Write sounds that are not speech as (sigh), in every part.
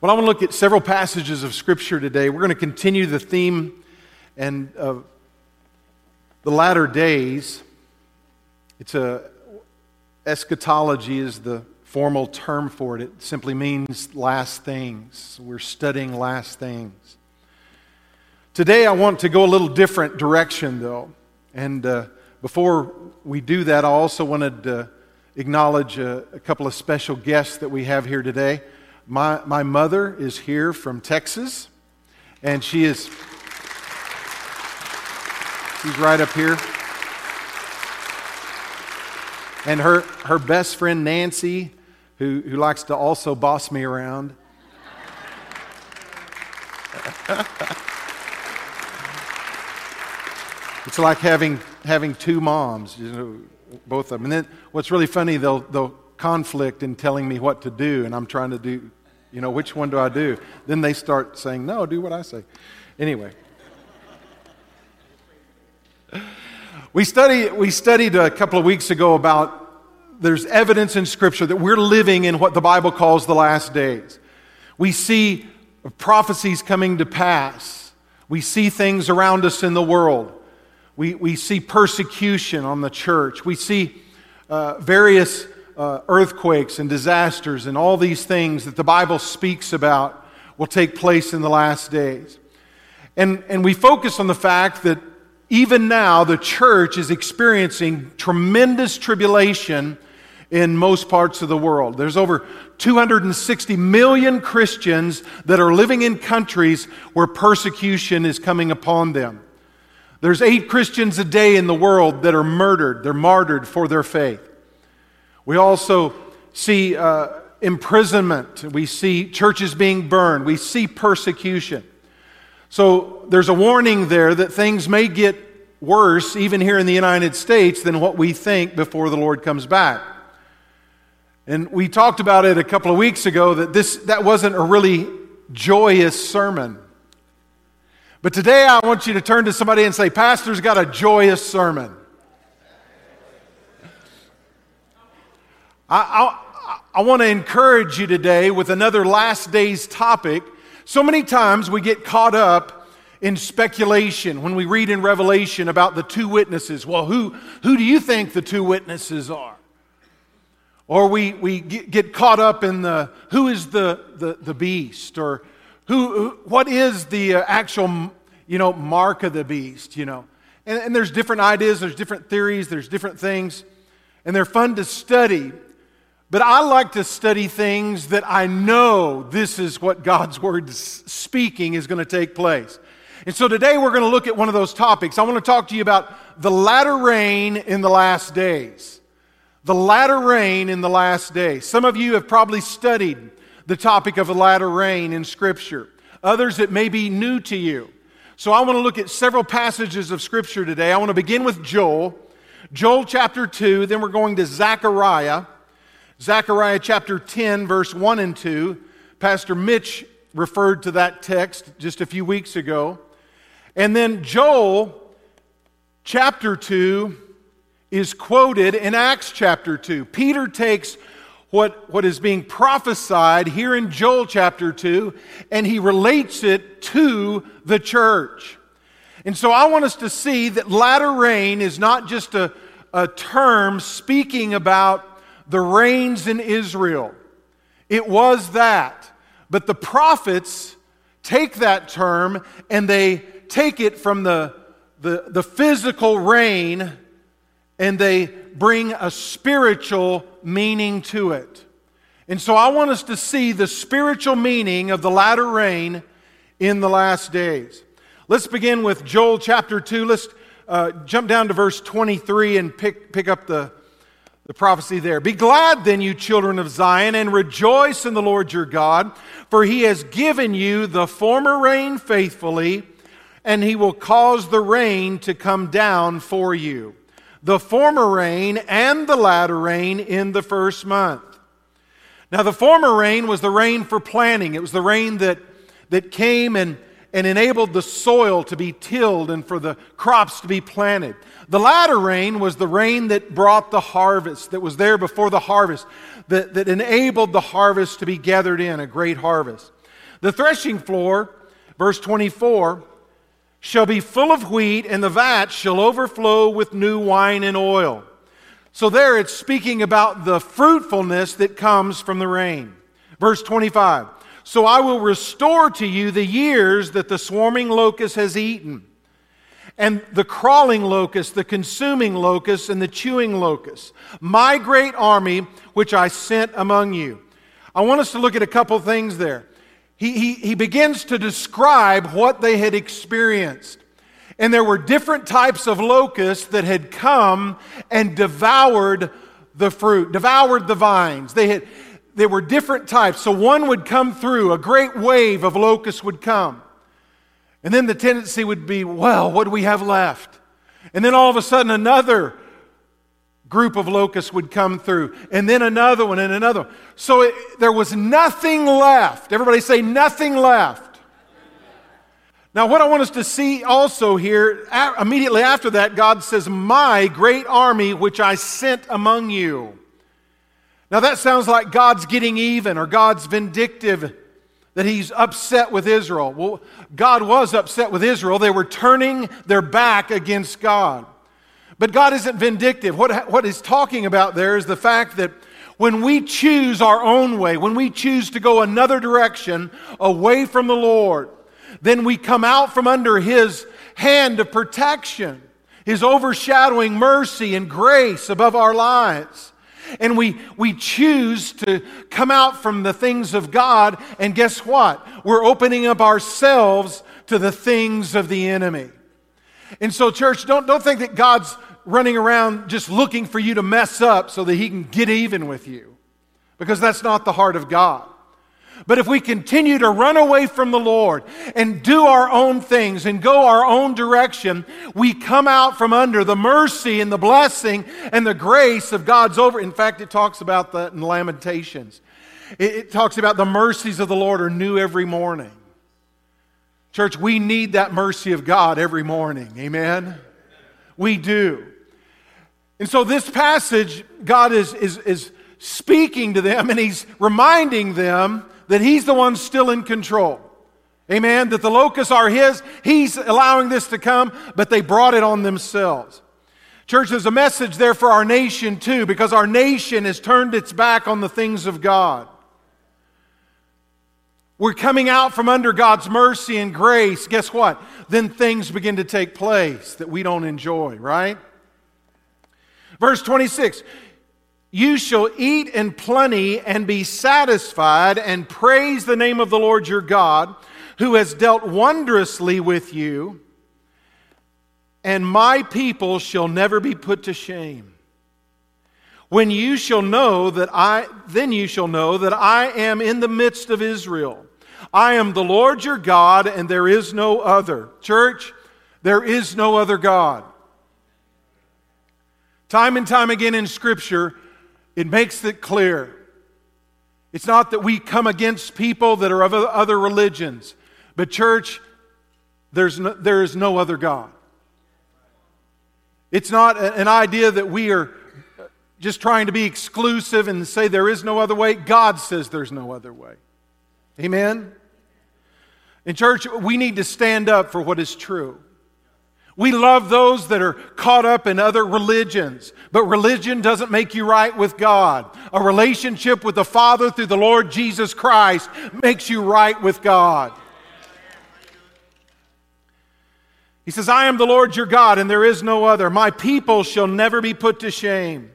Well, I want to look at several passages of Scripture today. We're going to continue the theme and uh, the latter days. It's a eschatology is the formal term for it. It simply means last things. We're studying last things. Today, I want to go a little different direction, though. And uh, before we do that, I also wanted to acknowledge a, a couple of special guests that we have here today. My, my mother is here from Texas, and she is she's right up here. And her, her best friend Nancy, who, who likes to also boss me around. (laughs) it's like having, having two moms, you know, both of them. And then what's really funny, they'll, they'll conflict in telling me what to do, and I'm trying to do, you know, which one do I do? Then they start saying, no, do what I say. Anyway. We, study, we studied a couple of weeks ago about there's evidence in Scripture that we're living in what the Bible calls the last days. We see prophecies coming to pass. We see things around us in the world. We, we see persecution on the church. We see uh, various uh, earthquakes and disasters and all these things that the Bible speaks about will take place in the last days. And, and we focus on the fact that even now the church is experiencing tremendous tribulation in most parts of the world. There's over 260 million Christians that are living in countries where persecution is coming upon them. There's eight Christians a day in the world that are murdered, they're martyred for their faith. We also see uh, imprisonment, we see churches being burned, we see persecution. So there's a warning there that things may get worse, even here in the United States, than what we think before the Lord comes back. And we talked about it a couple of weeks ago that this that wasn't a really joyous sermon. But today I want you to turn to somebody and say, Pastor's got a joyous sermon. I, I, I want to encourage you today with another last days topic. So many times we get caught up in speculation when we read in Revelation about the two witnesses. Well, who, who do you think the two witnesses are? Or we, we get caught up in the who is the, the, the beast or who, what is the uh, actual you know, mark of the beast, you know. And, and there's different ideas, there's different theories, there's different things, and they're fun to study. But I like to study things that I know this is what God's Word speaking is going to take place. And so today we're going to look at one of those topics. I want to talk to you about the latter rain in the last days. The latter rain in the last days. Some of you have probably studied the topic of the latter rain in Scripture. Others, it may be new to you. So I want to look at several passages of Scripture today. I want to begin with Joel, Joel chapter 2, then we're going to Zechariah, Zechariah chapter 10, verse 1 and 2. Pastor Mitch referred to that text just a few weeks ago. And then Joel chapter 2 is quoted in Acts chapter 2. Peter takes what, what is being prophesied here in Joel chapter 2 and he relates it to the church. And so I want us to see that latter rain is not just a, a term speaking about the rains in Israel. It was that. But the prophets take that term and they take it from the, the, the physical rain and they bring a spiritual meaning to it. And so I want us to see the spiritual meaning of the latter rain in the last days. Let's begin with Joel chapter 2. Let's uh, jump down to verse 23 and pick, pick up the, the prophecy there. Be glad then, you children of Zion, and rejoice in the Lord your God, for he has given you the former rain faithfully, and he will cause the rain to come down for you the former rain and the latter rain in the first month. Now, the former rain was the rain for planting, it was the rain that, that came and, and enabled the soil to be tilled and for the crops to be planted. The latter rain was the rain that brought the harvest, that was there before the harvest, that, that enabled the harvest to be gathered in, a great harvest. The threshing floor, verse 24, shall be full of wheat, and the vat shall overflow with new wine and oil. So there it's speaking about the fruitfulness that comes from the rain. Verse 25 So I will restore to you the years that the swarming locust has eaten, and the crawling locust, the consuming locust, and the chewing locust, my great army which I sent among you. I want us to look at a couple things there. He, he, he begins to describe what they had experienced. And there were different types of locusts that had come and devoured the fruit, devoured the vines. They had, there were different types. So one would come through, a great wave of locusts would come. And then the tendency would be, well, what do we have left? And then all of a sudden another group of locusts would come through, and then another one and another one. So it, there was nothing left. Everybody say, nothing left. Now, what I want us to see also here, immediately after that, God says, My great army which I sent among you. Now, that sounds like God's getting even or God's vindictive, that He's upset with Israel. Well, God was upset with Israel. They were turning their back against God. But God isn't vindictive. What, what He's talking about there is the fact that when we choose our own way, when we choose to go another direction away from the Lord, then we come out from under His hand of protection, His overshadowing mercy and grace above our lives. And we, we choose to come out from the things of God, and guess what? We're opening up ourselves to the things of the enemy. And so, church, don't, don't think that God's running around just looking for you to mess up so that He can get even with you, because that's not the heart of God. But if we continue to run away from the Lord and do our own things and go our own direction, we come out from under the mercy and the blessing and the grace of God's over. In fact, it talks about that in Lamentations. It, it talks about the mercies of the Lord are new every morning. Church, we need that mercy of God every morning. Amen? We do. And so, this passage, God is, is, is speaking to them and He's reminding them that He's the one still in control. Amen. That the locusts are His. He's allowing this to come, but they brought it on themselves. Church, there's a message there for our nation too, because our nation has turned its back on the things of God. We're coming out from under God's mercy and grace. Guess what? Then things begin to take place that we don't enjoy, right? Verse 26 you shall eat in plenty and be satisfied and praise the name of the Lord your God, who has dealt wondrously with you, and my people shall never be put to shame. When you shall know that I, then you shall know that I am in the midst of Israel. I am the Lord your God, and there is no other. Church, there is no other God. Time and time again in Scripture, it makes it clear. It's not that we come against people that are of other religions, but, church, there's no, there is no other God. It's not an idea that we are just trying to be exclusive and say there is no other way. God says there's no other way. Amen? In church, we need to stand up for what is true. We love those that are caught up in other religions, but religion doesn't make you right with God. A relationship with the Father through the Lord Jesus Christ makes you right with God. He says, I am the Lord your God, and there is no other. My people shall never be put to shame.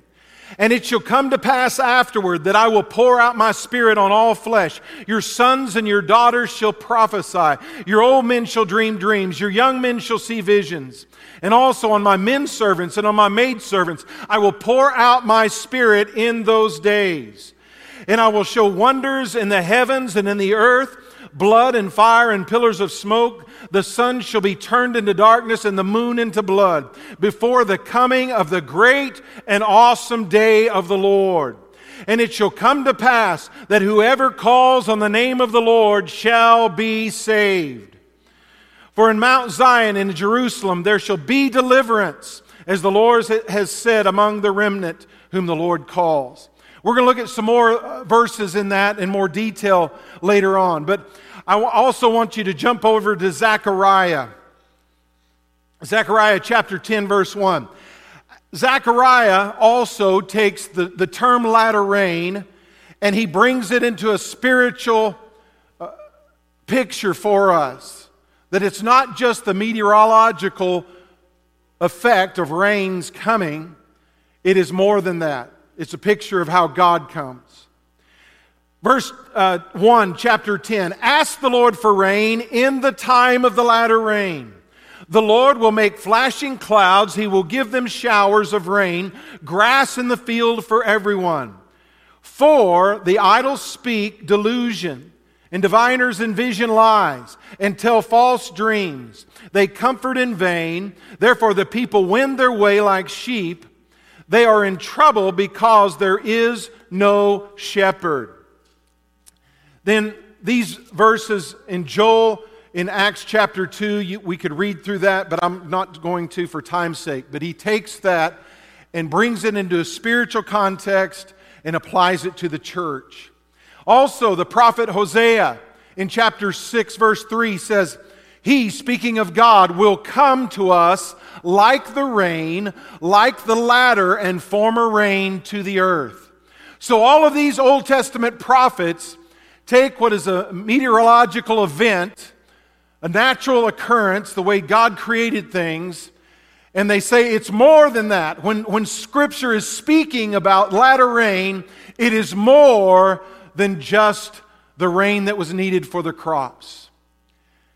And it shall come to pass afterward that I will pour out my spirit on all flesh. Your sons and your daughters shall prophesy. Your old men shall dream dreams. Your young men shall see visions. And also on my men servants and on my maid servants, I will pour out my spirit in those days. And I will show wonders in the heavens and in the earth blood and fire and pillars of smoke. The sun shall be turned into darkness and the moon into blood before the coming of the great and awesome day of the Lord. And it shall come to pass that whoever calls on the name of the Lord shall be saved. For in Mount Zion and in Jerusalem there shall be deliverance, as the Lord has said among the remnant whom the Lord calls. We're going to look at some more uh, verses in that in more detail later on. But I also want you to jump over to Zechariah. Zechariah chapter 10, verse 1. Zechariah also takes the, the term latter rain and he brings it into a spiritual uh, picture for us. That it's not just the meteorological effect of rains coming, it is more than that. It's a picture of how God comes. Verse uh, 1, chapter 10 Ask the Lord for rain in the time of the latter rain. The Lord will make flashing clouds. He will give them showers of rain, grass in the field for everyone. For the idols speak delusion, and diviners envision lies, and tell false dreams. They comfort in vain. Therefore, the people wend their way like sheep. They are in trouble because there is no shepherd. Then these verses in Joel, in Acts chapter 2, you, we could read through that, but I'm not going to for time's sake. But he takes that and brings it into a spiritual context and applies it to the church. Also, the prophet Hosea in chapter 6, verse 3 says, He, speaking of God, will come to us like the rain, like the latter and former rain to the earth. So, all of these Old Testament prophets take what is a meteorological event, a natural occurrence, the way God created things, and they say it's more than that. When, when Scripture is speaking about latter rain, it is more than just the rain that was needed for the crops.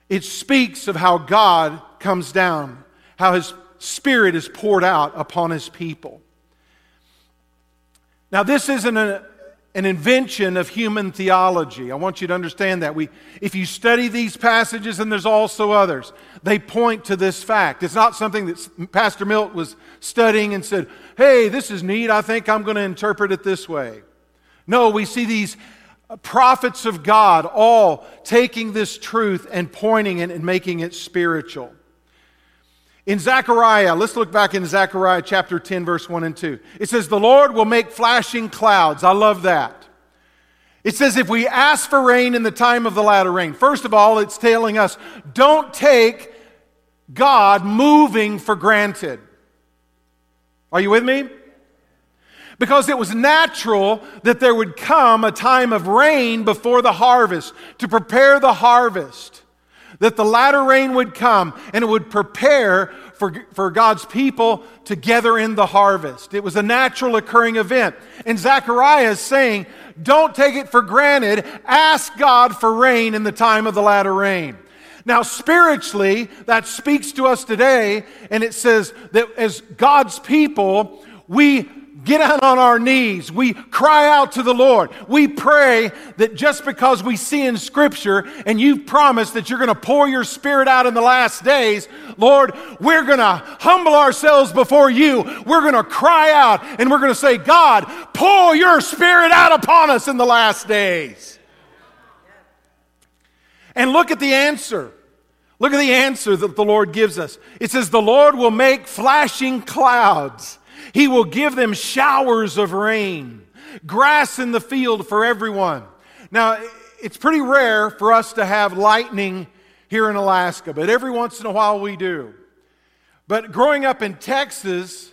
It speaks of how God comes down how his spirit is poured out upon his people. Now, this isn't a, an invention of human theology. I want you to understand that. We, if you study these passages, and there's also others, they point to this fact. It's not something that Pastor Milt was studying and said, hey, this is neat. I think I'm going to interpret it this way. No, we see these prophets of God all taking this truth and pointing it and making it spiritual. In Zechariah, let's look back in Zechariah chapter 10, verse 1 and 2. It says, The Lord will make flashing clouds. I love that. It says, if we ask for rain in the time of the latter rain, first of all, it's telling us don't take God moving for granted. Are you with me? Because it was natural that there would come a time of rain before the harvest to prepare the harvest that the latter rain would come and it would prepare for, for God's people to gather in the harvest. It was a natural occurring event. And Zechariah is saying, don't take it for granted. Ask God for rain in the time of the latter rain. Now, spiritually, that speaks to us today, and it says that as God's people, we get out on our knees. We cry out to the Lord. We pray that just because we see in Scripture and you've promised that you're going to pour your Spirit out in the last days, Lord, we're going to humble ourselves before you. We're going to cry out and we're going to say, God, pour your Spirit out upon us in the last days. And look at the answer. Look at the answer that the Lord gives us. It says, The Lord will make flashing clouds he will give them showers of rain, grass in the field for everyone. Now, it's pretty rare for us to have lightning here in Alaska, but every once in a while we do. But growing up in Texas,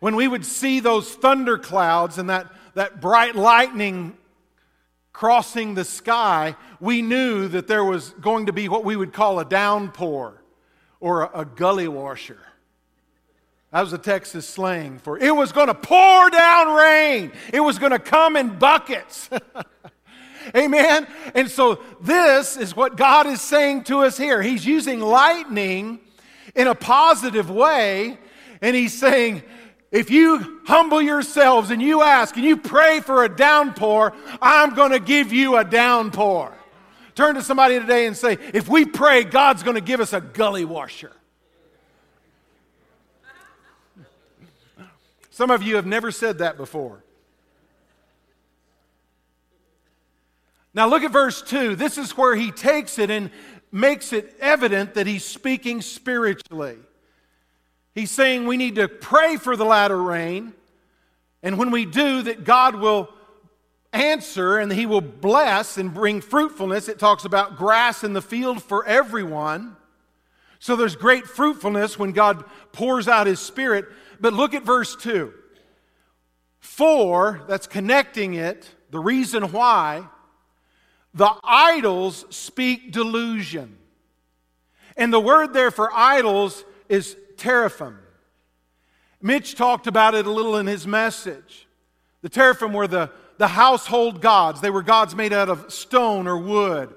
when we would see those thunder clouds and that, that bright lightning crossing the sky, we knew that there was going to be what we would call a downpour or a, a gully washer. That was a Texas slang for it was going to pour down rain. It was going to come in buckets. (laughs) Amen. And so this is what God is saying to us here. He's using lightning in a positive way, and he's saying, if you humble yourselves and you ask and you pray for a downpour, I'm going to give you a downpour. Turn to somebody today and say, if we pray, God's going to give us a gully washer. Some of you have never said that before. Now, look at verse 2. This is where he takes it and makes it evident that he's speaking spiritually. He's saying we need to pray for the latter rain, and when we do, that God will answer and he will bless and bring fruitfulness. It talks about grass in the field for everyone. So there's great fruitfulness when God pours out his spirit. But look at verse 2. For, that's connecting it, the reason why, the idols speak delusion. And the word there for idols is teraphim. Mitch talked about it a little in his message. The teraphim were the, the household gods. They were gods made out of stone or wood.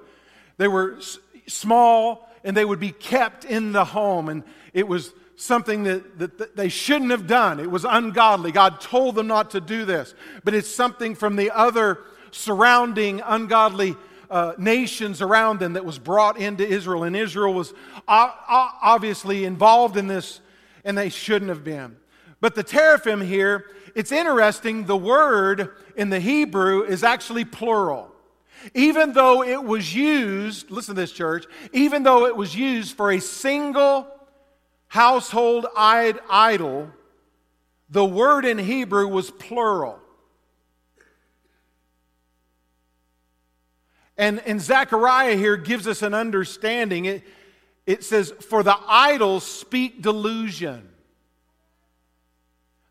They were s- small and they would be kept in the home. And it was something that, that, that, they shouldn't have done. It was ungodly. God told them not to do this. But it's something from the other surrounding ungodly uh, nations around them that was brought into Israel. And Israel was obviously involved in this, and they shouldn't have been. But the teraphim here, it's interesting, the word in the Hebrew is actually plural. Even though it was used, listen to this, church, even though it was used for a single household idol, the word in Hebrew was plural. And, and Zechariah here gives us an understanding. It, it says, For the idols speak delusion.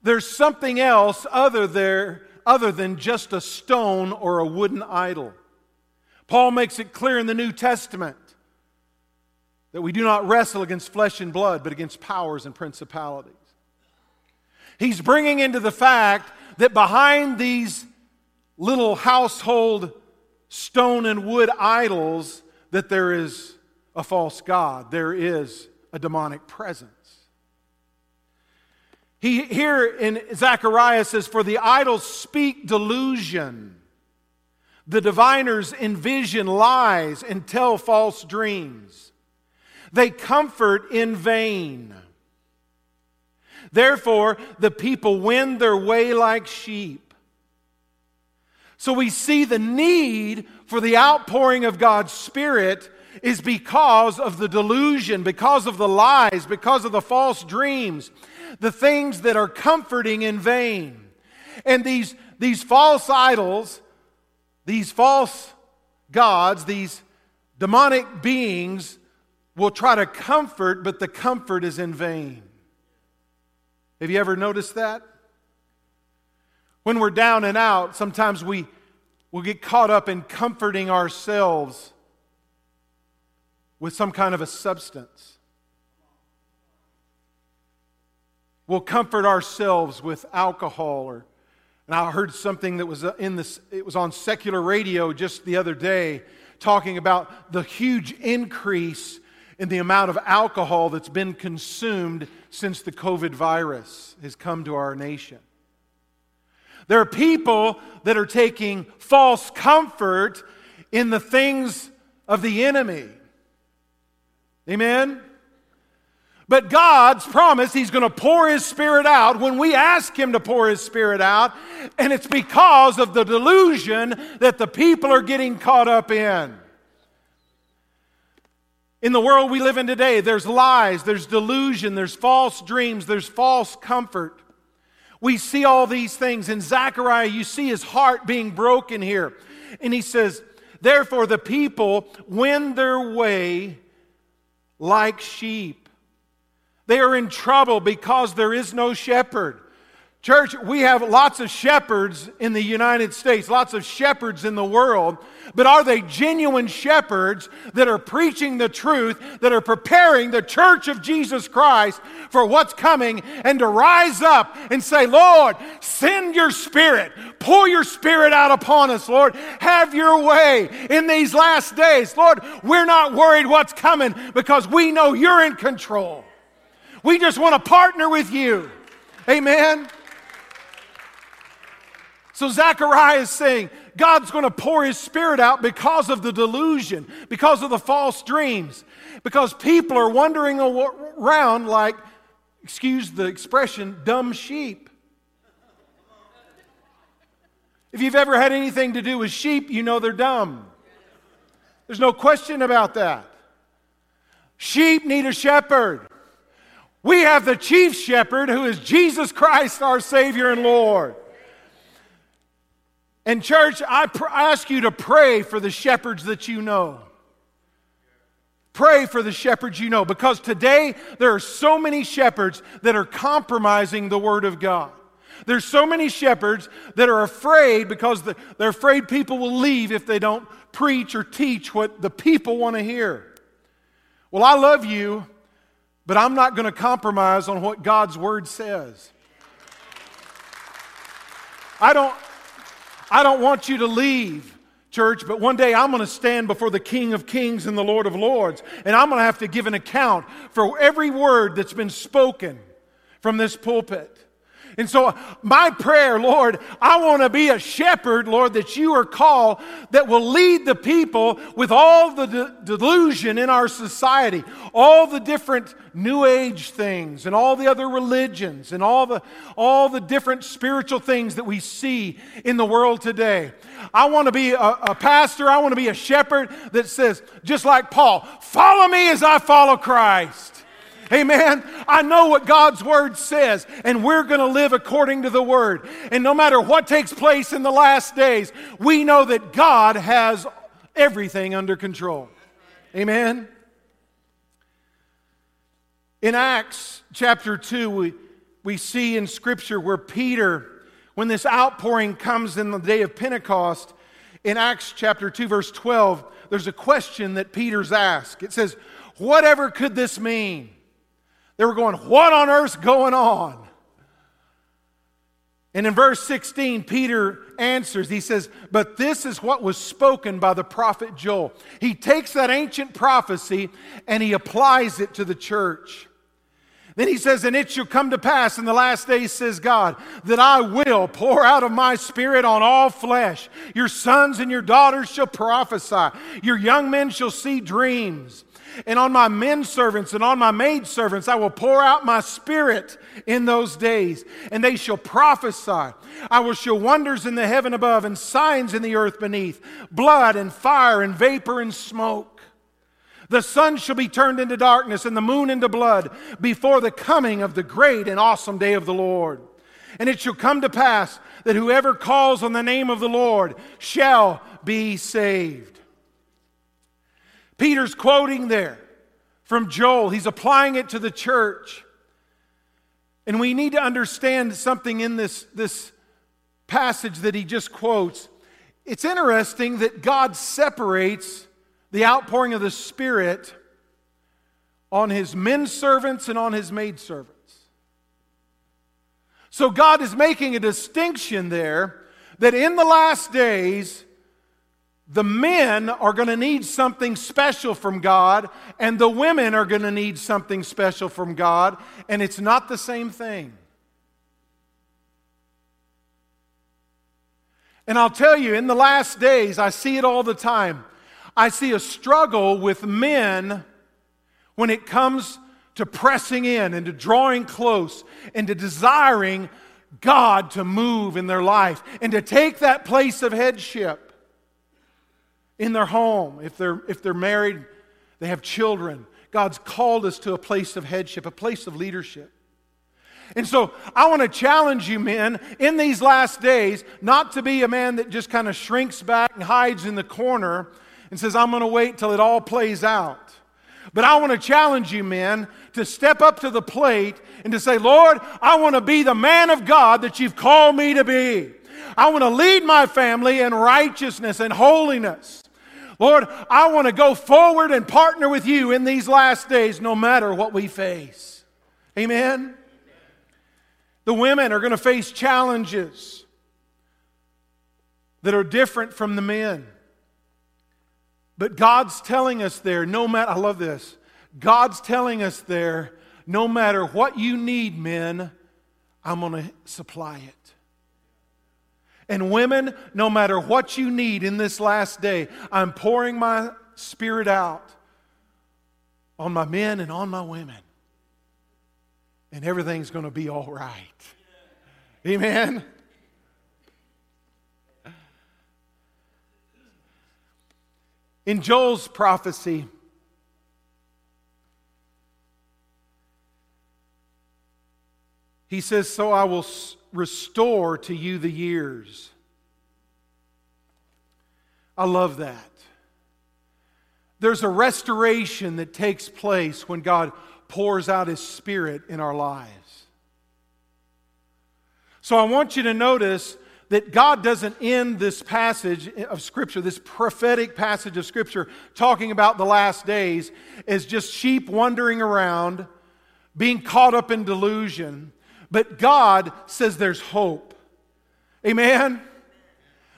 There's something else other, there, other than just a stone or a wooden idol. Paul makes it clear in the New Testament that we do not wrestle against flesh and blood, but against powers and principalities. He's bringing into the fact that behind these little household stone and wood idols that there is a false god, there is a demonic presence. He here in Zechariah says, For the idols speak delusion. The diviners envision lies and tell false dreams. They comfort in vain. Therefore, the people wend their way like sheep. So we see the need for the outpouring of God's Spirit is because of the delusion, because of the lies, because of the false dreams, the things that are comforting in vain. And these, these false idols, these false gods, these demonic beings will try to comfort, but the comfort is in vain. Have you ever noticed that? When we're down and out, sometimes we will get caught up in comforting ourselves with some kind of a substance. We'll comfort ourselves with alcohol or and I heard something that was uh, in this it was on secular radio just the other day talking about the huge increase in the amount of alcohol that's been consumed since the COVID virus has come to our nation. There are people that are taking false comfort in the things of the enemy. Amen? But God's promise, He's going to pour His Spirit out when we ask Him to pour His Spirit out, and it's because of the delusion that the people are getting caught up in. In the world we live in today, there's lies, there's delusion, there's false dreams, there's false comfort. We see all these things. In Zechariah, you see his heart being broken here. And he says, Therefore, the people wend their way like sheep. They are in trouble because there is no shepherd. Church, we have lots of shepherds in the United States, lots of shepherds in the world, but are they genuine shepherds that are preaching the truth, that are preparing the church of Jesus Christ for what's coming and to rise up and say, Lord, send your spirit, pour your spirit out upon us, Lord, have your way in these last days. Lord, we're not worried what's coming because we know you're in control. We just want to partner with you. Amen. So Zechariah is saying God's going to pour his spirit out because of the delusion, because of the false dreams, because people are wandering around like, excuse the expression, dumb sheep. If you've ever had anything to do with sheep, you know they're dumb. There's no question about that. Sheep need a shepherd. We have the chief shepherd who is Jesus Christ, our Savior and Lord. And, church, I, pr- ask you to pray for the shepherds that you know. Pray for the shepherds you know because today there are so many shepherds that are compromising the Word of God. There's so many shepherds that are afraid because they're afraid people will leave if they don't preach or teach what the people want to hear. Well, I love you, but I'm not going to compromise on what God's Word says. I don't, I don't want you to leave church, but one day I'm going to stand before the King of Kings and the Lord of Lords, and I'm going to have to give an account for every word that's been spoken from this pulpit. And so, my prayer, Lord, I want to be a shepherd, Lord, that you are called that will lead the people with all the de- delusion in our society, all the different new age things, and all the other religions, and all the, all the different spiritual things that we see in the world today. I want to be a, a pastor, I want to be a shepherd that says, just like Paul, follow me as I follow Christ. Amen. I know what God's word says, and we're going to live according to the word. And no matter what takes place in the last days, we know that God has everything under control. Amen. In Acts chapter 2, we, we see in Scripture where Peter, when this outpouring comes in the day of Pentecost, in Acts chapter 2, verse 12, there's a question that Peter's asked. It says, Whatever could this mean? They were going, What on earth's going on? And in verse 16, Peter answers. He says, But this is what was spoken by the prophet Joel. He takes that ancient prophecy and he applies it to the church. Then he says, And it shall come to pass in the last days, says God, that I will pour out of my spirit on all flesh. Your sons and your daughters shall prophesy, your young men shall see dreams. And on my men servants and on my maid servants I will pour out my spirit in those days, and they shall prophesy. I will show wonders in the heaven above and signs in the earth beneath blood and fire and vapor and smoke. The sun shall be turned into darkness and the moon into blood before the coming of the great and awesome day of the Lord. And it shall come to pass that whoever calls on the name of the Lord shall be saved. Peter's quoting there from Joel. He's applying it to the church. And we need to understand something in this, this passage that he just quotes. It's interesting that God separates the outpouring of the Spirit on his men servants and on his maid servants. So God is making a distinction there that in the last days, the men are going to need something special from God, and the women are going to need something special from God, and it's not the same thing. And I'll tell you, in the last days, I see it all the time. I see a struggle with men when it comes to pressing in and to drawing close and to desiring God to move in their life and to take that place of headship in their home, if they're, if they're married, they have children. God's called us to a place of headship, a place of leadership. And so I want to challenge you, men, in these last days, not to be a man that just kind of shrinks back and hides in the corner and says, I'm going to wait till it all plays out. But I want to challenge you, men, to step up to the plate and to say, Lord, I want to be the man of God that you've called me to be. I want to lead my family in righteousness and holiness. Lord, I want to go forward and partner with you in these last days, no matter what we face. Amen? The women are going to face challenges that are different from the men. But God's telling us there, no matter, I love this. God's telling us there, no matter what you need, men, I'm going to supply it. And women, no matter what you need in this last day, I'm pouring my spirit out on my men and on my women. And everything's going to be all right. Amen. In Joel's prophecy, he says, So I will restore to you the years. I love that. There's a restoration that takes place when God pours out His Spirit in our lives. So I want you to notice that God doesn't end this passage of Scripture, this prophetic passage of Scripture, talking about the last days, as just sheep wandering around, being caught up in delusion. But God says there's hope. Amen?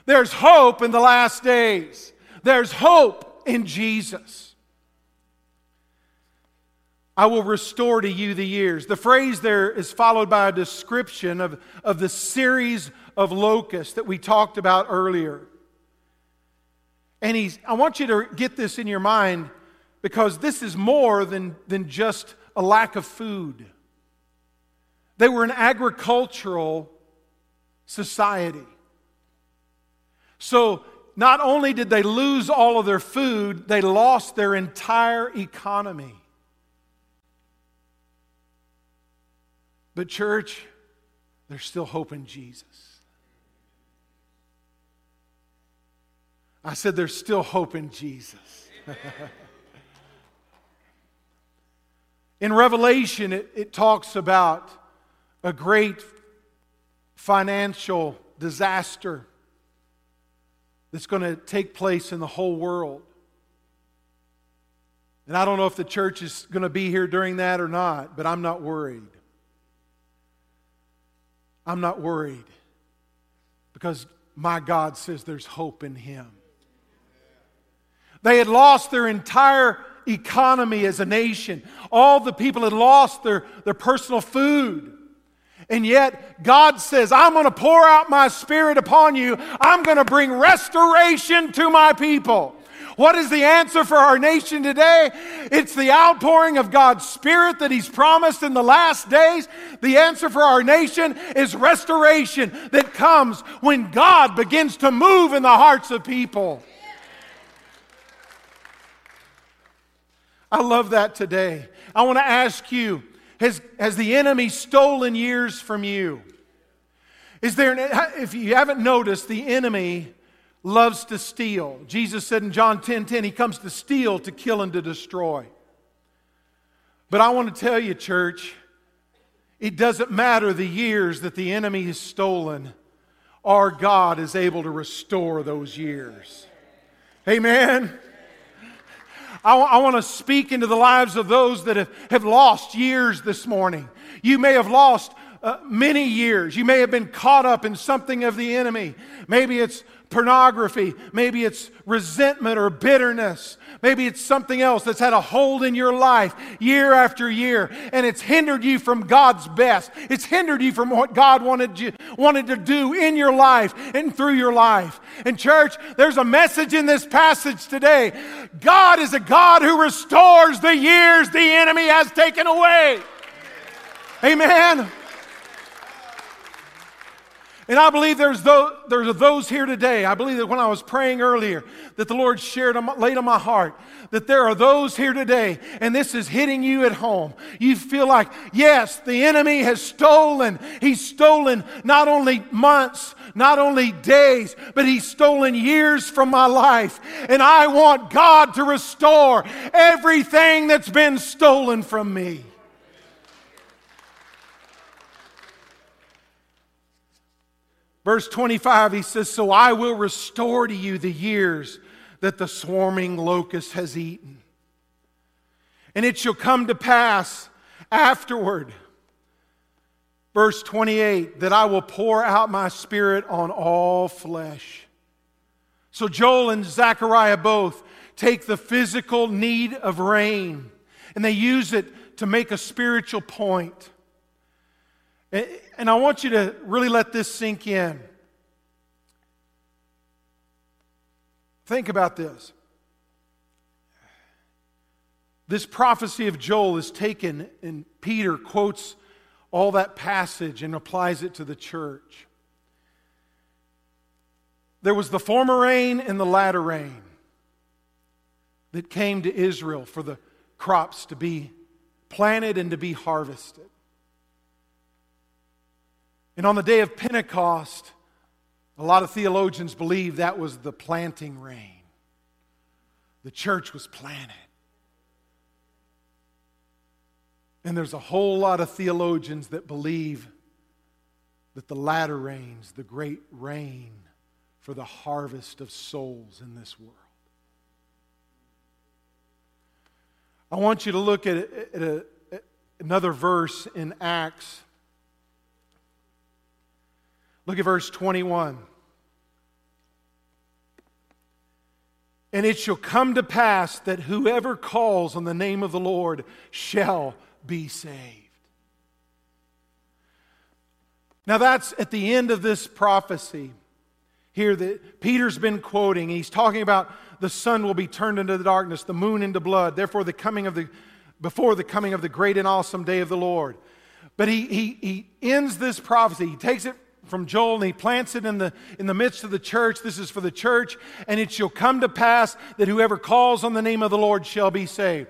There's hope in the last days. There's hope in Jesus. I will restore to you the years. The phrase there is followed by a description of, of the series of locusts that we talked about earlier. And he's, I want you to get this in your mind because this is more than, than just a lack of food. They were an agricultural society. So not only did they lose all of their food, they lost their entire economy. But, church, there's still hope in Jesus. I said, there's still hope in Jesus. (laughs) in Revelation, it, it talks about a great financial disaster that's going to take place in the whole world. And I don't know if the church is going to be here during that or not, but I'm not worried. I'm not worried because my God says there's hope in Him. They had lost their entire economy as a nation. All the people had lost their, their personal food. And yet, God says, I'm going to pour out my spirit upon you. I'm going to bring restoration to my people. What is the answer for our nation today? It's the outpouring of God's Spirit that He's promised in the last days. The answer for our nation is restoration that comes when God begins to move in the hearts of people. I love that today. I want to ask you has, has the enemy stolen years from you? Is there, if you haven't noticed, the enemy loves to steal. Jesus said in John 10 10, he comes to steal, to kill, and to destroy. But I want to tell you, church, it doesn't matter the years that the enemy has stolen, our God is able to restore those years. Amen. I, I want to speak into the lives of those that have, have lost years this morning. You may have lost uh, many years. You may have been caught up in something of the enemy. Maybe it's pornography. Maybe it's resentment or bitterness. Maybe it's something else that's had a hold in your life year after year, and it's hindered you from God's best. It's hindered you from what God wanted, you, wanted to do in your life and through your life. And, church, there's a message in this passage today God is a God who restores the years the enemy has taken away. Amen. And I believe there's those, there's those here today. I believe that when I was praying earlier, that the Lord shared, laid on my heart, that there are those here today, and this is hitting you at home. You feel like, yes, the enemy has stolen. He's stolen not only months, not only days, but he's stolen years from my life. And I want God to restore everything that's been stolen from me. Verse 25, he says, So I will restore to you the years that the swarming locust has eaten. And it shall come to pass afterward, verse 28, that I will pour out my spirit on all flesh. So Joel and Zechariah both take the physical need of rain and they use it to make a spiritual point. And I want you to really let this sink in. Think about this. This prophecy of Joel is taken, and Peter quotes all that passage and applies it to the church. There was the former rain and the latter rain that came to Israel for the crops to be planted and to be harvested. And on the day of Pentecost, A lot of theologians believe that was the planting rain. The church was planted. And there's a whole lot of theologians that believe that the latter rains, the great rain for the harvest of souls in this world. I want you to look at, at, a, at another verse in Acts. Look at verse 21. And it shall come to pass that whoever calls on the name of the Lord shall be saved. Now, that's at the end of this prophecy here that Peter's been quoting. He's talking about the sun will be turned into the darkness, the moon into blood, therefore the coming of the before the coming of the great and awesome day of the Lord. But he, he, he ends this prophecy. He takes it from Joel and he plants it in the, in the midst of the church. This is for the church. And it shall come to pass that whoever calls on the name of the Lord shall be saved.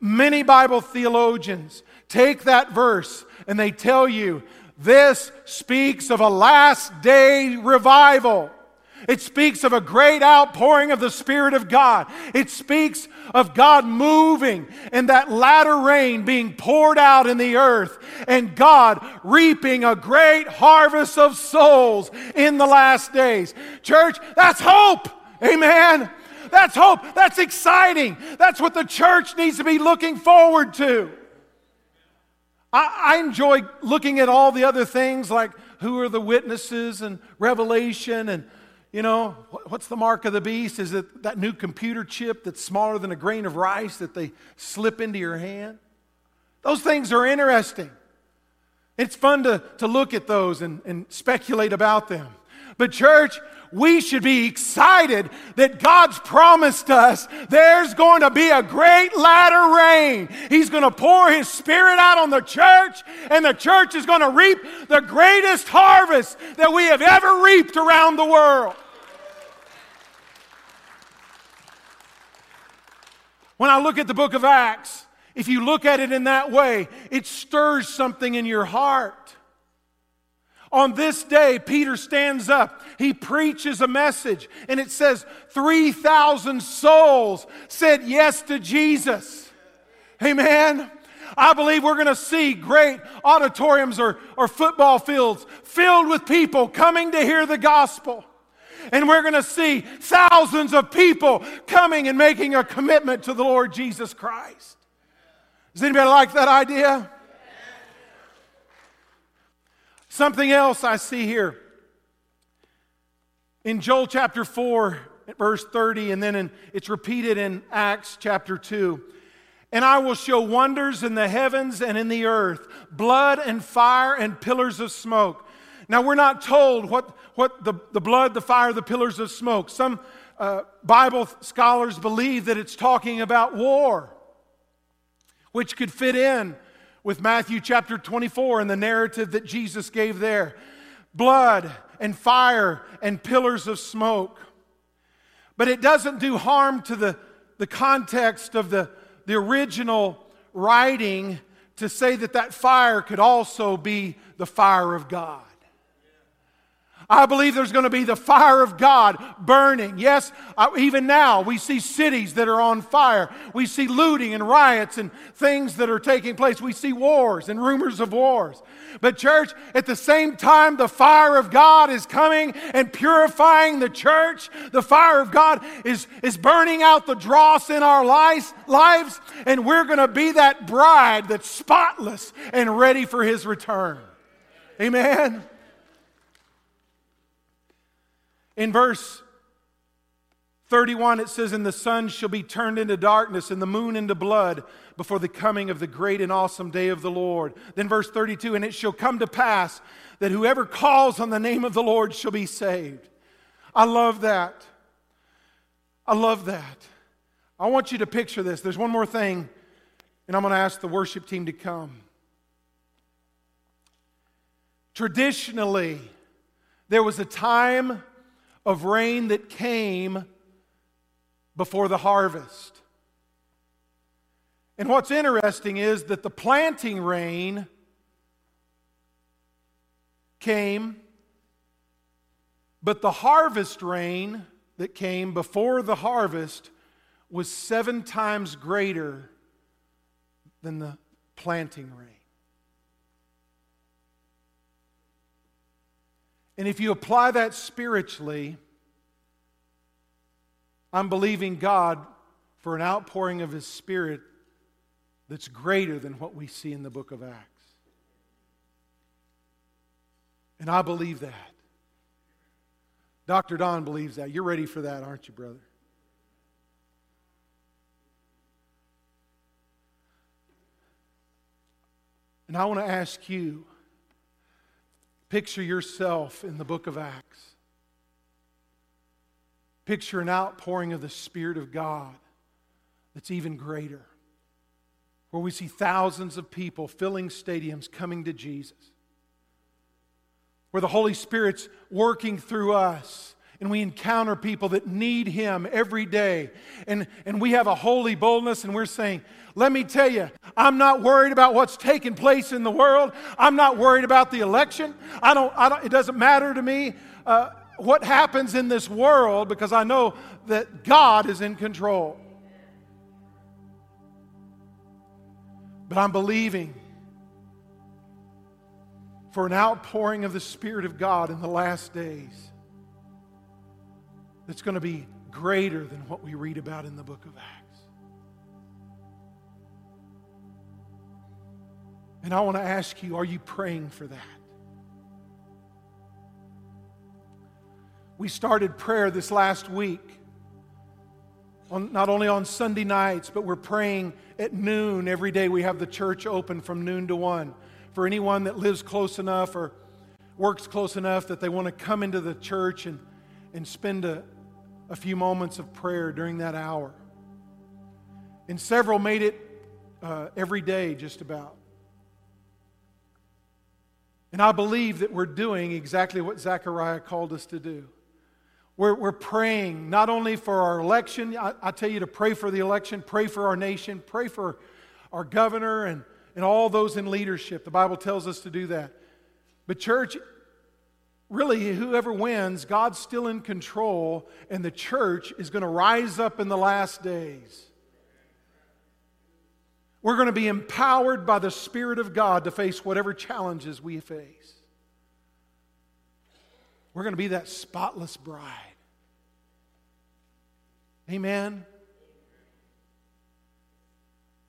Many Bible theologians take that verse and they tell you this speaks of a last day revival. It speaks of a great outpouring of the Spirit of God. It speaks of God moving and that latter rain being poured out in the earth and God reaping a great harvest of souls in the last days. Church, that's hope. Amen. That's hope. That's exciting. That's what the church needs to be looking forward to. I, I enjoy looking at all the other things like who are the witnesses and Revelation and you know, what's the mark of the beast? Is it that new computer chip that's smaller than a grain of rice that they slip into your hand? Those things are interesting. It's fun to, to look at those and, and speculate about them. But, church, we should be excited that God's promised us there's going to be a great latter rain. He's going to pour His Spirit out on the church, and the church is going to reap the greatest harvest that we have ever reaped around the world. When I look at the book of Acts, if you look at it in that way, it stirs something in your heart. On this day, Peter stands up. He preaches a message, and it says 3,000 souls said yes to Jesus. Amen. I believe we're going to see great auditoriums or, or football fields filled with people coming to hear the gospel. And we're going to see thousands of people coming and making a commitment to the Lord Jesus Christ. Does anybody like that idea? Something else I see here. In Joel chapter 4, verse 30, and then in, it's repeated in Acts chapter 2. And I will show wonders in the heavens and in the earth, blood and fire and pillars of smoke. Now, we're not told what, what the, the blood, the fire, the pillars of smoke. Some uh, Bible scholars believe that it's talking about war, which could fit in with Matthew chapter 24 and the narrative that Jesus gave there blood and fire and pillars of smoke. But it doesn't do harm to the, the context of the, the original writing to say that that fire could also be the fire of God. I believe there's going to be the fire of God burning. Yes, even now we see cities that are on fire. We see looting and riots and things that are taking place. We see wars and rumors of wars. But, church, at the same time, the fire of God is coming and purifying the church. The fire of God is, is burning out the dross in our lives, lives, and we're going to be that bride that's spotless and ready for his return. Amen. In verse 31, it says, And the sun shall be turned into darkness and the moon into blood before the coming of the great and awesome day of the Lord. Then, verse 32, And it shall come to pass that whoever calls on the name of the Lord shall be saved. I love that. I love that. I want you to picture this. There's one more thing, and I'm going to ask the worship team to come. Traditionally, there was a time of rain that came before the harvest. And what's interesting is that the planting rain came But the harvest rain that came before the harvest was seven times greater than the planting rain. And if you apply that spiritually, I'm believing God for an outpouring of His Spirit that's greater than what we see in the book of Acts. And I believe that. Dr. Don believes that. You're ready for that, aren't you, brother? And I want to ask you picture yourself in the book of Acts. Picture an outpouring of the Spirit of God that's even greater, where we see thousands of people filling stadiums coming to Jesus, where the Holy Spirit's working through us and we encounter people that need Him every day. And, and we have a holy boldness, and we're saying, Let me tell you, I'm not worried about what's taking place in the world. I'm not worried about the election. I don't, I don't, it doesn't matter to me uh, what happens in this world because I know that God is in control. But I'm believing for an outpouring of the Spirit of God in the last days that's going to be greater than what we read about in the book of Acts. And I want to ask you are you praying for that? We started prayer this last week. On, not only on Sunday nights, but we're praying at noon every day. We have the church open from noon to 1. For anyone that lives close enough or works close enough that they want to come into the church and, and spend a, a few moments of prayer during that hour. And several made it uh, every day, just about. And I believe that we're doing exactly what Zechariah called us to do. We're, we're praying not only for our election, I, I tell you to pray for the election, pray for our nation, pray for our governor and, and all those in leadership. The Bible tells us to do that. But, church, really, whoever wins, God's still in control, and the church is going to rise up in the last days. We're going to be empowered by the Spirit of God to face whatever challenges we face. We're going to be that spotless bride. Amen.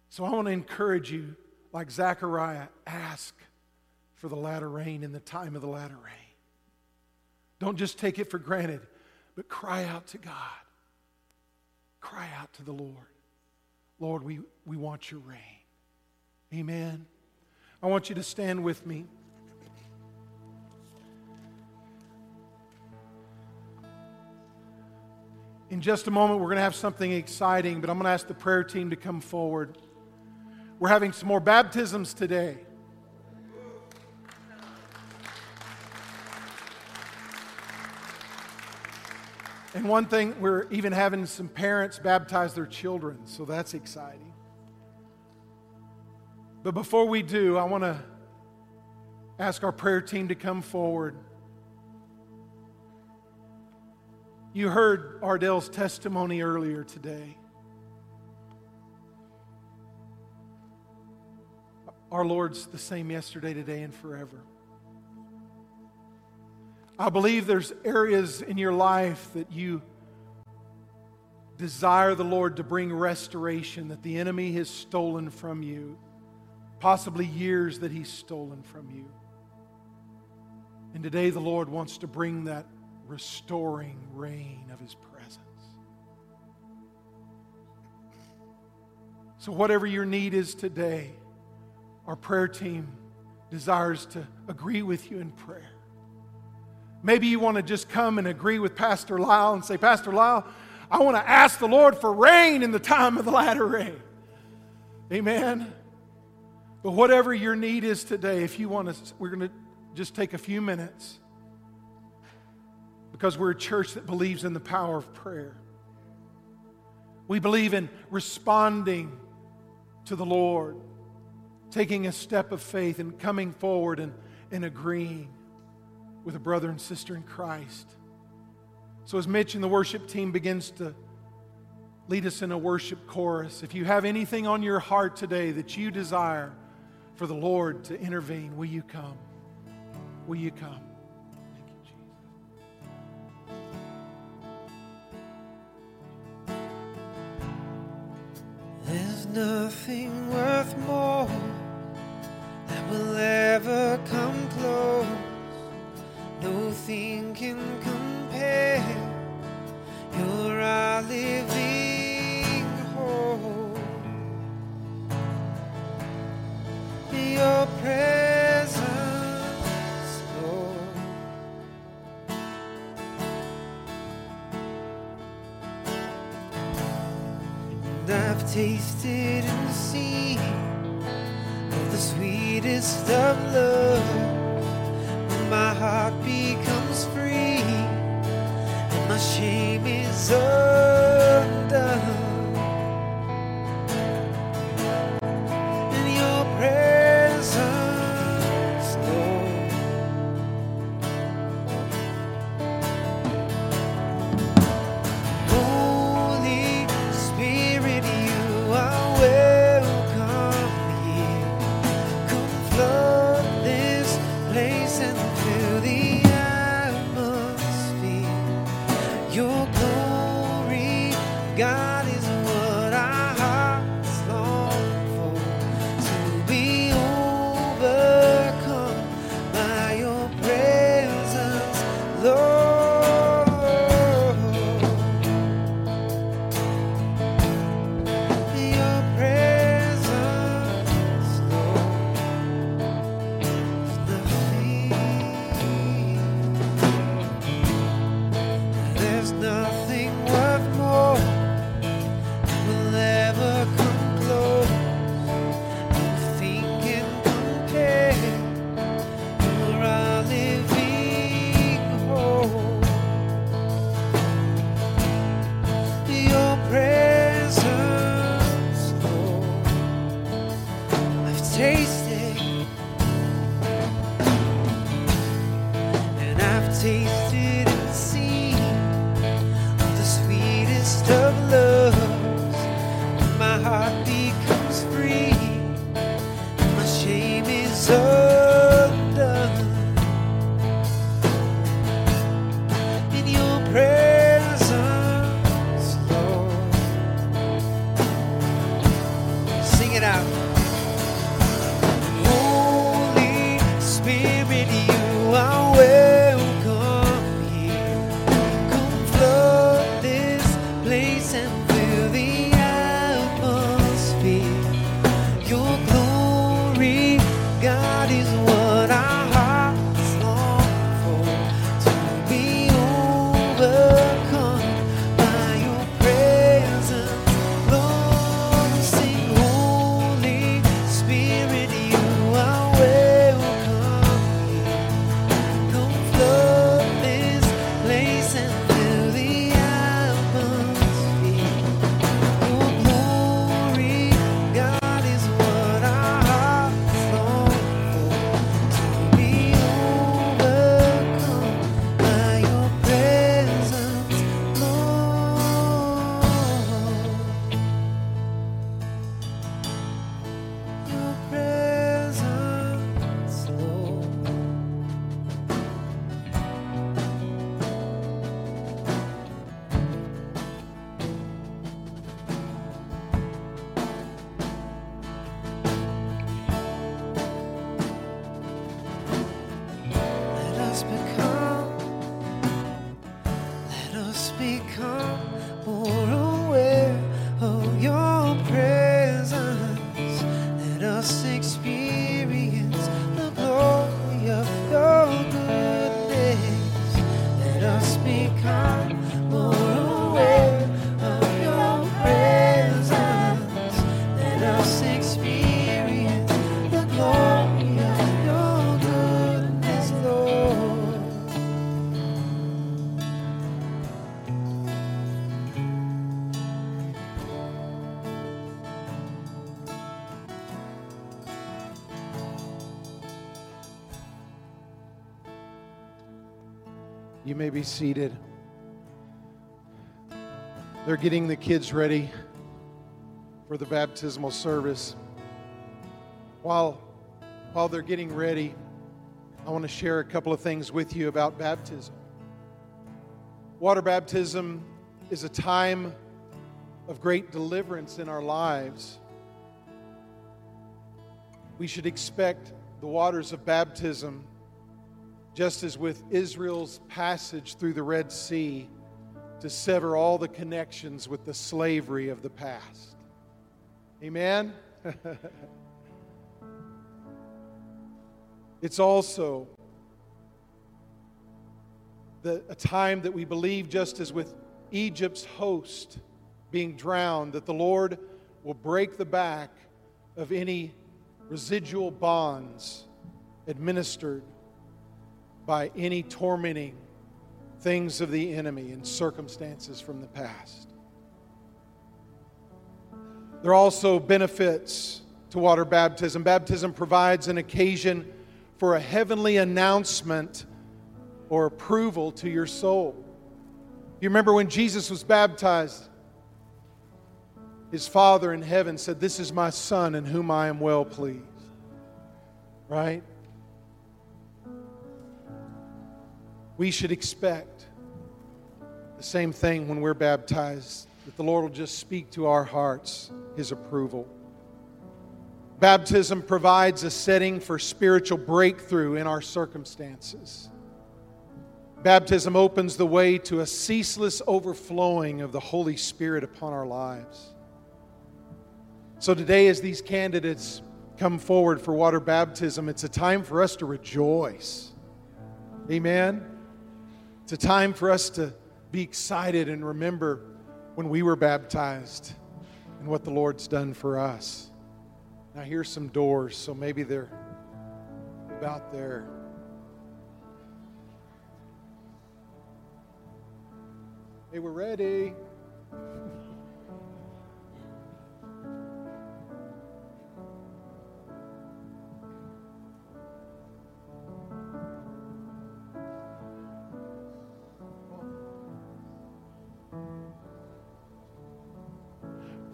So I want to encourage you, like Zechariah, ask for the latter rain in the time of the latter rain. Don't just take it for granted, but cry out to God. Cry out to the Lord. Lord, we, we want your rain. Amen. I want you to stand with me. In just a moment, we're going to have something exciting, but I'm going to ask the prayer team to come forward. We're having some more baptisms today. And one thing, we're even having some parents baptize their children, so that's exciting. But before we do, I want to ask our prayer team to come forward. You heard Ardell's testimony earlier today. Our Lord's the same yesterday, today, and forever. I believe there's areas in your life that you desire the Lord to bring restoration that the enemy has stolen from you, possibly years that he's stolen from you. And today the Lord wants to bring that restoring rain of his presence. So, whatever your need is today, our prayer team desires to agree with you in prayer. Maybe you want to just come and agree with Pastor Lyle and say, Pastor Lyle, I want to ask the Lord for rain in the time of the latter rain. Amen. But whatever your need is today, if you want to, we're going to just take a few minutes because we're a church that believes in the power of prayer. We believe in responding to the Lord, taking a step of faith and coming forward and, and agreeing with a brother and sister in Christ. So, as Mitch and the worship team begins to lead us in a worship chorus, if you have anything on your heart today that you desire for the Lord to intervene, will you come? Will you come? nothing worth more that will ever come close. Nothing can compare. You're our living hope. Your presence, Lord. And I've tasted and seen of the sweetest of love. She shame is over. may be seated. They're getting the kids ready for the baptismal service. While, while they're getting ready, I want to share a couple of things with you about baptism. Water baptism is a time of great deliverance in our lives. We should expect the waters of baptism just as with Israel's passage through the Red Sea, to sever all the connections with the slavery of the past. Amen? (laughs) it's also the, a time that we believe, just as with Egypt's host being drowned, that the Lord will break the back of any residual bonds administered by any tormenting things of the enemy and circumstances from the past. There are also benefits to water baptism. Baptism provides an occasion for a heavenly announcement or approval to your soul. You remember when Jesus was baptized, his Father in heaven said, This is my Son in whom I am well pleased. Right? We should expect the same thing when we're baptized, that the Lord will just speak to our hearts his approval. Baptism provides a setting for spiritual breakthrough in our circumstances. Baptism opens the way to a ceaseless overflowing of the Holy Spirit upon our lives. So, today, as these candidates come forward for water baptism, it's a time for us to rejoice. Amen? It's a time for us to be excited and remember when we were baptized and what the Lord's done for us. Now, here's some doors, so maybe they're about there. Hey, we're ready.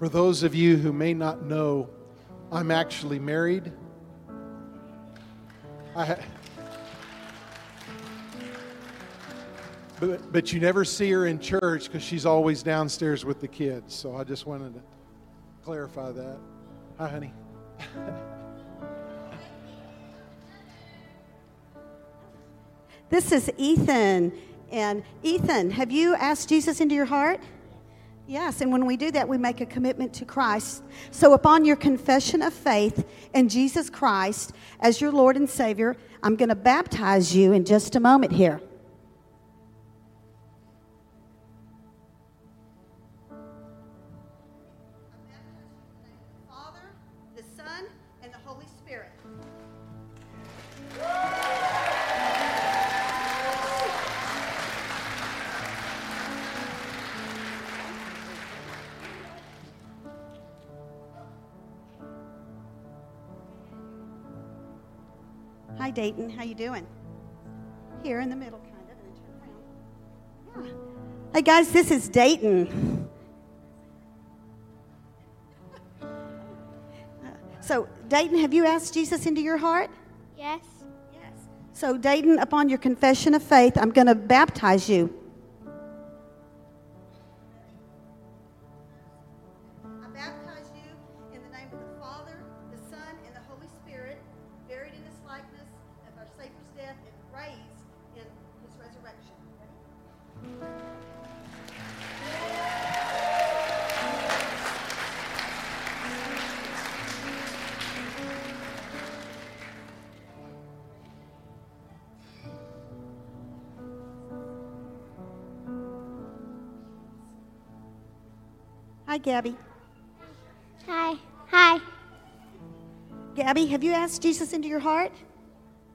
For those of you who may not know, I'm actually married. I but, but you never see her in church because she's always downstairs with the kids. So I just wanted to clarify that. Hi, honey. This is Ethan. And Ethan, have you asked Jesus into your heart? Yes, and when we do that, we make a commitment to Christ. So, upon your confession of faith in Jesus Christ as your Lord and Savior, I'm going to baptize you in just a moment here. Hi, Dayton. How you doing? Here in the middle, kind of, and then turn around. Yeah. Hey, guys, this is Dayton. (laughs) So, Dayton, have you asked Jesus into your heart? Yes. Yes. So, Dayton, upon your confession of faith, I'm going to baptize you. Gabby. Hi. Hi. Gabby, have you asked Jesus into your heart?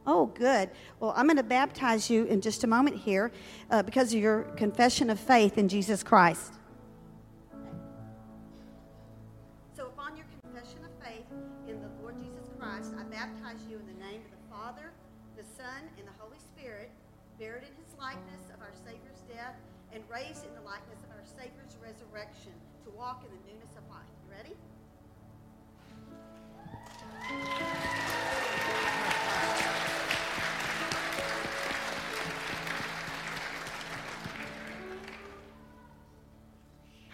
Oh, good. Well, I'm going to baptize you in just a moment here uh, because of your confession of faith in Jesus Christ.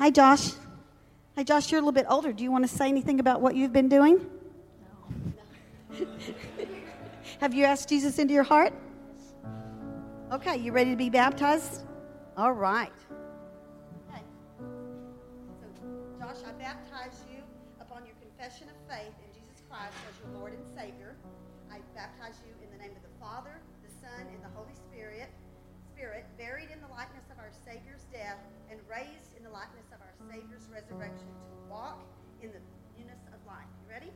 Hi, Josh. Hi, Josh. You're a little bit older. Do you want to say anything about what you've been doing? No. (laughs) Have you asked Jesus into your heart? Okay, you ready to be baptized? All right. Okay. So, Josh, I baptize you upon your confession of faith in Jesus Christ as your Lord and Savior. I baptize you in the name of the Father, resurrection to walk in the newness of life. You ready?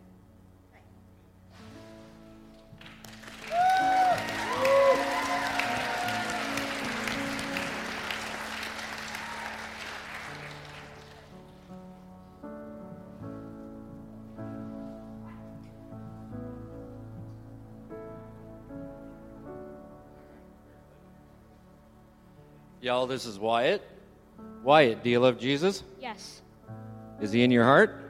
Y'all, this is Wyatt. Wyatt, do you love Jesus? Yes. Is he in your heart?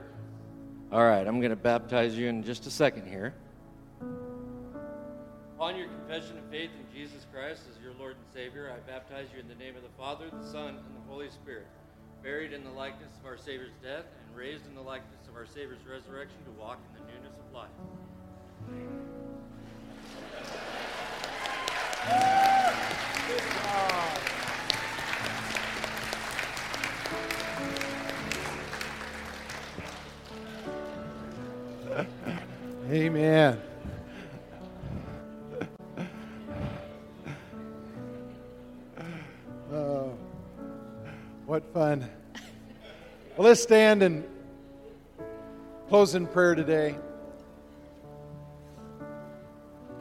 All right, I'm going to baptize you in just a second here. Upon your confession of faith in Jesus Christ as your Lord and Savior, I baptize you in the name of the Father, the Son, and the Holy Spirit, buried in the likeness of our Savior's death and raised in the likeness of our Savior's resurrection to walk in the newness of life. (laughs) Amen. (laughs) Oh, what fun. Well, let's stand and close in prayer today.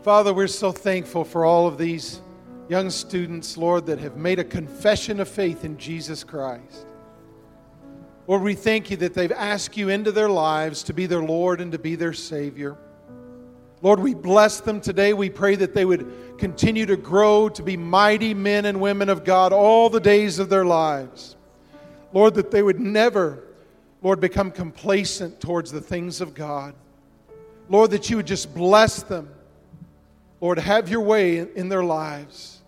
Father, we're so thankful for all of these young students, Lord, that have made a confession of faith in Jesus Christ. Lord, we thank you that they've asked you into their lives to be their Lord and to be their Savior. Lord, we bless them today. We pray that they would continue to grow to be mighty men and women of God all the days of their lives. Lord, that they would never, Lord, become complacent towards the things of God. Lord, that you would just bless them. Lord, have your way in their lives.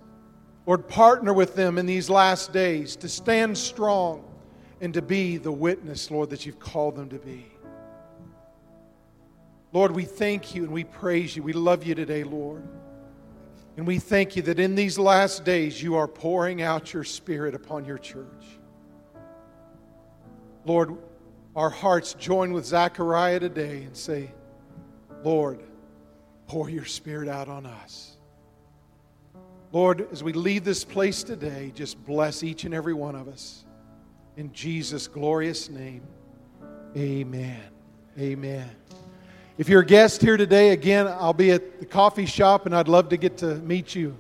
Lord, partner with them in these last days to stand strong and to be the witness, Lord, that you've called them to be. Lord, we thank you and we praise you. We love you today, Lord. And we thank you that in these last days you are pouring out your Spirit upon your church. Lord, our hearts join with Zechariah today and say, Lord, pour your Spirit out on us. Lord, as we leave this place today, just bless each and every one of us. In Jesus' glorious name, amen. Amen. If you're a guest here today, again, I'll be at the coffee shop and I'd love to get to meet you.